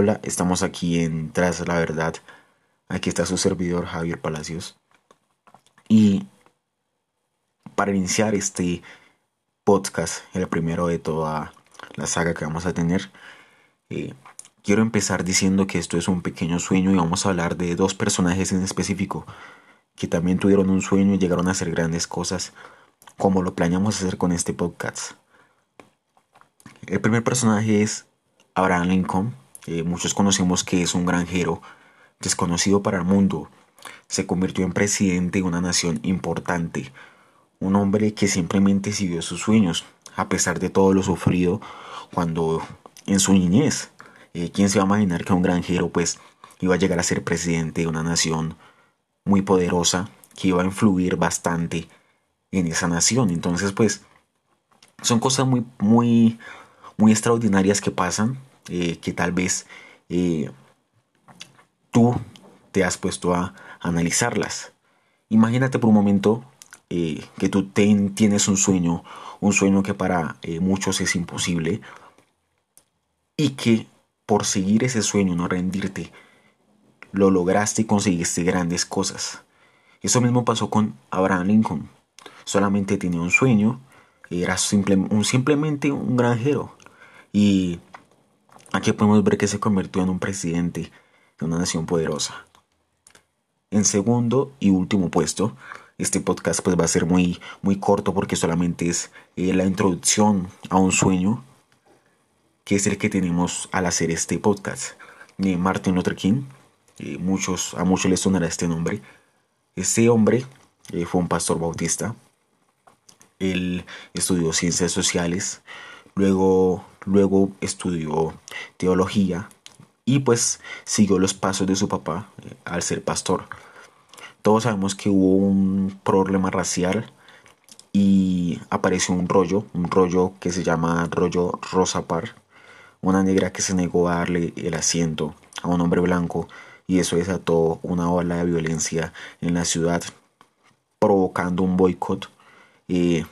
Hola, estamos aquí en Tras la Verdad. Aquí está su servidor Javier Palacios. Y para iniciar este podcast, el primero de toda la saga que vamos a tener, eh, quiero empezar diciendo que esto es un pequeño sueño y vamos a hablar de dos personajes en específico que también tuvieron un sueño y llegaron a hacer grandes cosas, como lo planeamos hacer con este podcast. El primer personaje es Abraham Lincoln. Eh, muchos conocemos que es un granjero desconocido para el mundo. Se convirtió en presidente de una nación importante. Un hombre que simplemente siguió sus sueños, a pesar de todo lo sufrido cuando en su niñez. Eh, ¿Quién se va a imaginar que un granjero pues iba a llegar a ser presidente de una nación muy poderosa que iba a influir bastante en esa nación? Entonces pues son cosas muy muy muy extraordinarias que pasan eh, que tal vez eh, tú te has puesto a analizarlas. Imagínate por un momento eh, que tú tienes un sueño, un sueño que para muchos es imposible, y que por seguir ese sueño, no rendirte, lo lograste y conseguiste grandes cosas. Eso mismo pasó con Abraham Lincoln. Solamente tenía un sueño, era un, simplemente un granjero. Y aquí podemos ver que se convirtió en un presidente de una nación poderosa. En segundo y último puesto, este podcast pues va a ser muy, muy corto porque solamente es eh, la introducción a un sueño que es el que tenemos al hacer este podcast. Eh, Martin Luther King, eh, muchos, a muchos les sonará este nombre. Este hombre fue un pastor bautista. Él estudió ciencias sociales, luego, luego estudió teología y pues siguió los pasos de su papá eh, al ser pastor. Todos sabemos que hubo un problema racial y apareció un rollo, un rollo que se llama rollo Rosa Par, una negra que se negó a darle el asiento a un hombre blanco y eso desató una ola de violencia en la ciudad, provocando un boicot eh,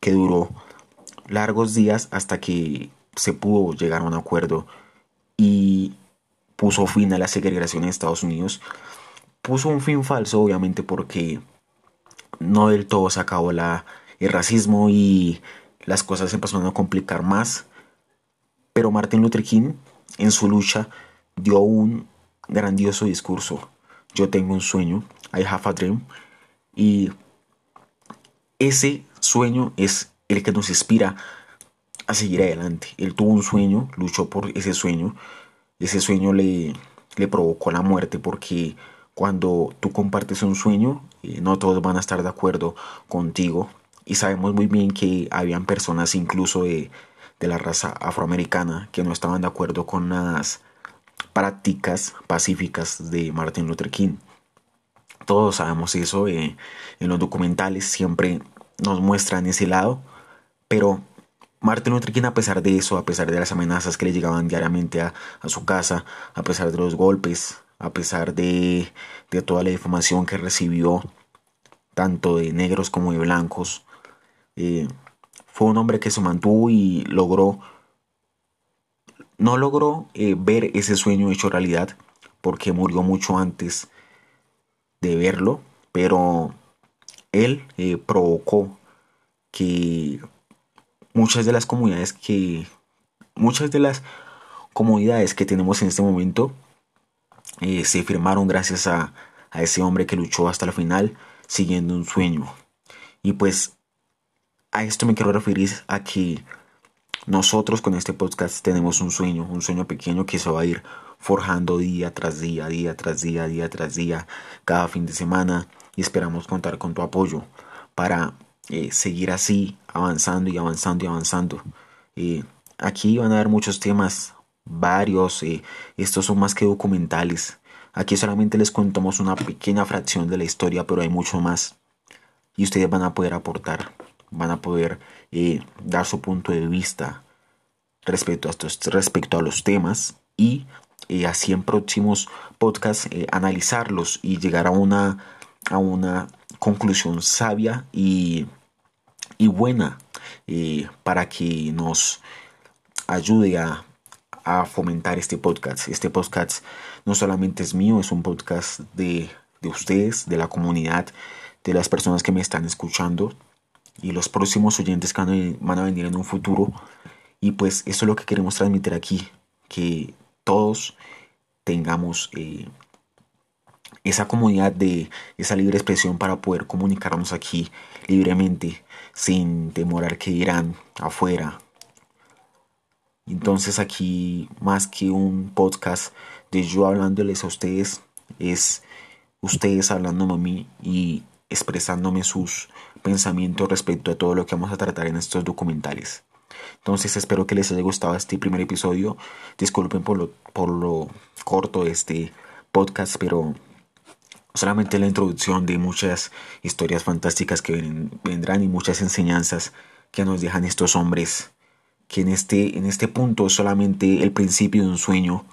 que duró largos días hasta que se pudo llegar a un acuerdo y puso fin a la segregación en Estados Unidos. Puso un fin falso, obviamente, porque no del todo se acabó el racismo y las cosas se empezaron a complicar más. Pero Martin Luther King, en su lucha, dio un grandioso discurso. Yo tengo un sueño, I have a dream. Y ese sueño es el que nos inspira a seguir adelante. Él tuvo un sueño, luchó por ese sueño ese sueño le, le provocó la muerte porque cuando tú compartes un sueño, eh, no todos van a estar de acuerdo contigo. Y sabemos muy bien que habían personas incluso de, la raza afroamericana que no estaban de acuerdo con las prácticas pacíficas de Martin Luther King. Todos sabemos eso, eh, en los documentales siempre nos muestran ese lado, pero Martin Luther King, a pesar de eso, a pesar de las amenazas que le llegaban diariamente a, su casa, a pesar de los golpes, a pesar de, toda la difamación que recibió, tanto de negros como de blancos, eh, fue un hombre que se mantuvo y logró, no logró eh, ver ese sueño hecho realidad, porque murió mucho antes de verlo, pero él eh, provocó que muchas de las comunidades que muchas de las comunidades que tenemos en este momento eh, se firmaron gracias a, a ese hombre que luchó hasta el final siguiendo un sueño. Y pues a esto me quiero referir a que nosotros con este podcast tenemos un sueño, un sueño pequeño que se va a ir forjando día tras día, día tras día, día tras día, cada fin de semana y esperamos contar con tu apoyo para eh, seguir así, avanzando y avanzando y avanzando. Eh, aquí van a haber muchos temas, varios, eh, estos son más que documentales. Aquí solamente les contamos una pequeña fracción de la historia, pero hay mucho más. Y ustedes van a poder aportar, van a poder dar su punto de vista respecto a, estos, respecto a los temas y así en próximos podcasts analizarlos y llegar a una, a una conclusión sabia y, y buena eh, para que nos ayude a, a fomentar este podcast. Este podcast no solamente es mío, es un podcast de, de ustedes, de la comunidad, de las personas que me están escuchando y los próximos oyentes que van a venir en un futuro. Y pues eso es lo que queremos transmitir aquí, que todos tengamos eh, esa comunidad de esa libre expresión para poder comunicarnos aquí libremente, sin demorar que irán afuera. Entonces aquí, más que un podcast de yo hablándoles a ustedes, es ustedes hablándome a mí y expresándome sus pensamientos respecto a todo lo que vamos a tratar en estos documentales. Entonces espero que les haya gustado este primer episodio. Disculpen por lo, por lo corto de este podcast, pero solamente la introducción de muchas historias fantásticas que vendrán y muchas enseñanzas que nos dejan estos hombres, que en este, en este punto es solamente el principio de un sueño,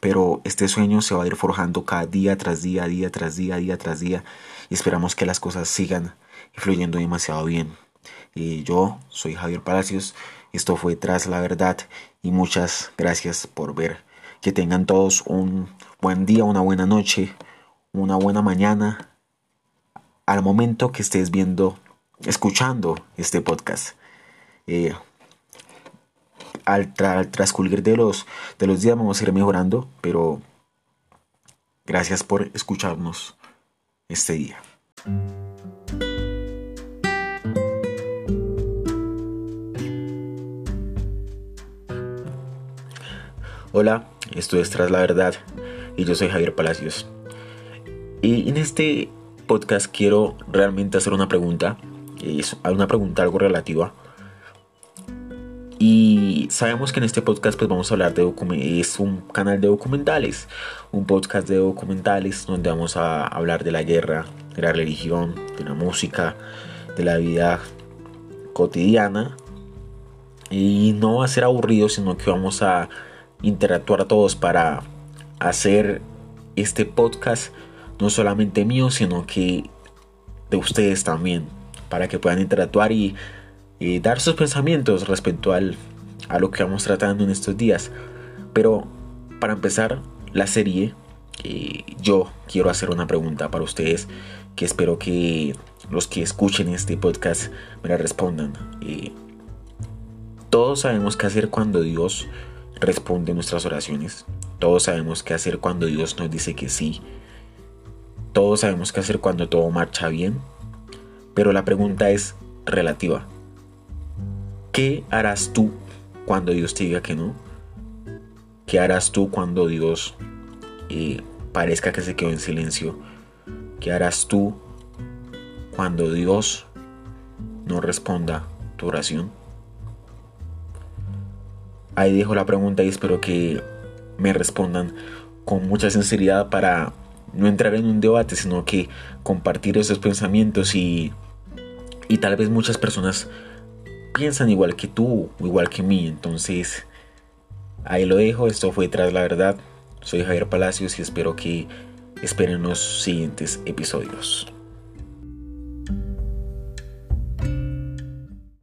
pero este sueño se va a ir forjando cada día tras día, día tras día, día tras día, y esperamos que las cosas sigan fluyendo demasiado bien. Y yo soy Javier Palacios, esto fue Tras la Verdad, y muchas gracias por ver. Que tengan todos un buen día, una buena noche, una buena mañana al momento que estés viendo, escuchando este podcast. Eh, al, transcurrir de los, de los días vamos a ir mejorando, pero gracias por escucharnos este día. Hola, esto es Tras la Verdad y yo soy Javier Palacios. Y en este podcast quiero realmente hacer una pregunta, es una pregunta algo relativa. Y sabemos que en este podcast pues vamos a hablar de es un canal de documentales, un podcast de documentales donde vamos a hablar de la guerra, de la religión, de la música, de la vida cotidiana. Y no va a ser aburrido, sino que vamos a interactuar todos para hacer este podcast no solamente mío, sino que de ustedes también, para que puedan interactuar y, dar sus pensamientos respecto al, a lo que vamos tratando en estos días. Pero para empezar la serie, eh, yo quiero hacer una pregunta para ustedes que espero que los que escuchen este podcast me la respondan. Eh, todos sabemos qué hacer cuando Dios responde nuestras oraciones. Todos sabemos qué hacer cuando Dios nos dice que sí todos sabemos qué hacer cuando todo marcha bien, pero la pregunta es relativa. ¿Qué harás tú cuando Dios te diga que no? ¿Qué harás tú cuando Dios eh, parezca que se quedó en silencio? ¿Qué harás tú cuando Dios no responda tu oración? Ahí dejo la pregunta y espero que me respondan con mucha sinceridad para no entrar en un debate, sino que compartir esos pensamientos y, y tal vez muchas personas piensan igual que tú igual que mí. Entonces, ahí lo dejo. Esto fue Tras la Verdad. Soy Javier Palacios y espero que esperen los siguientes episodios.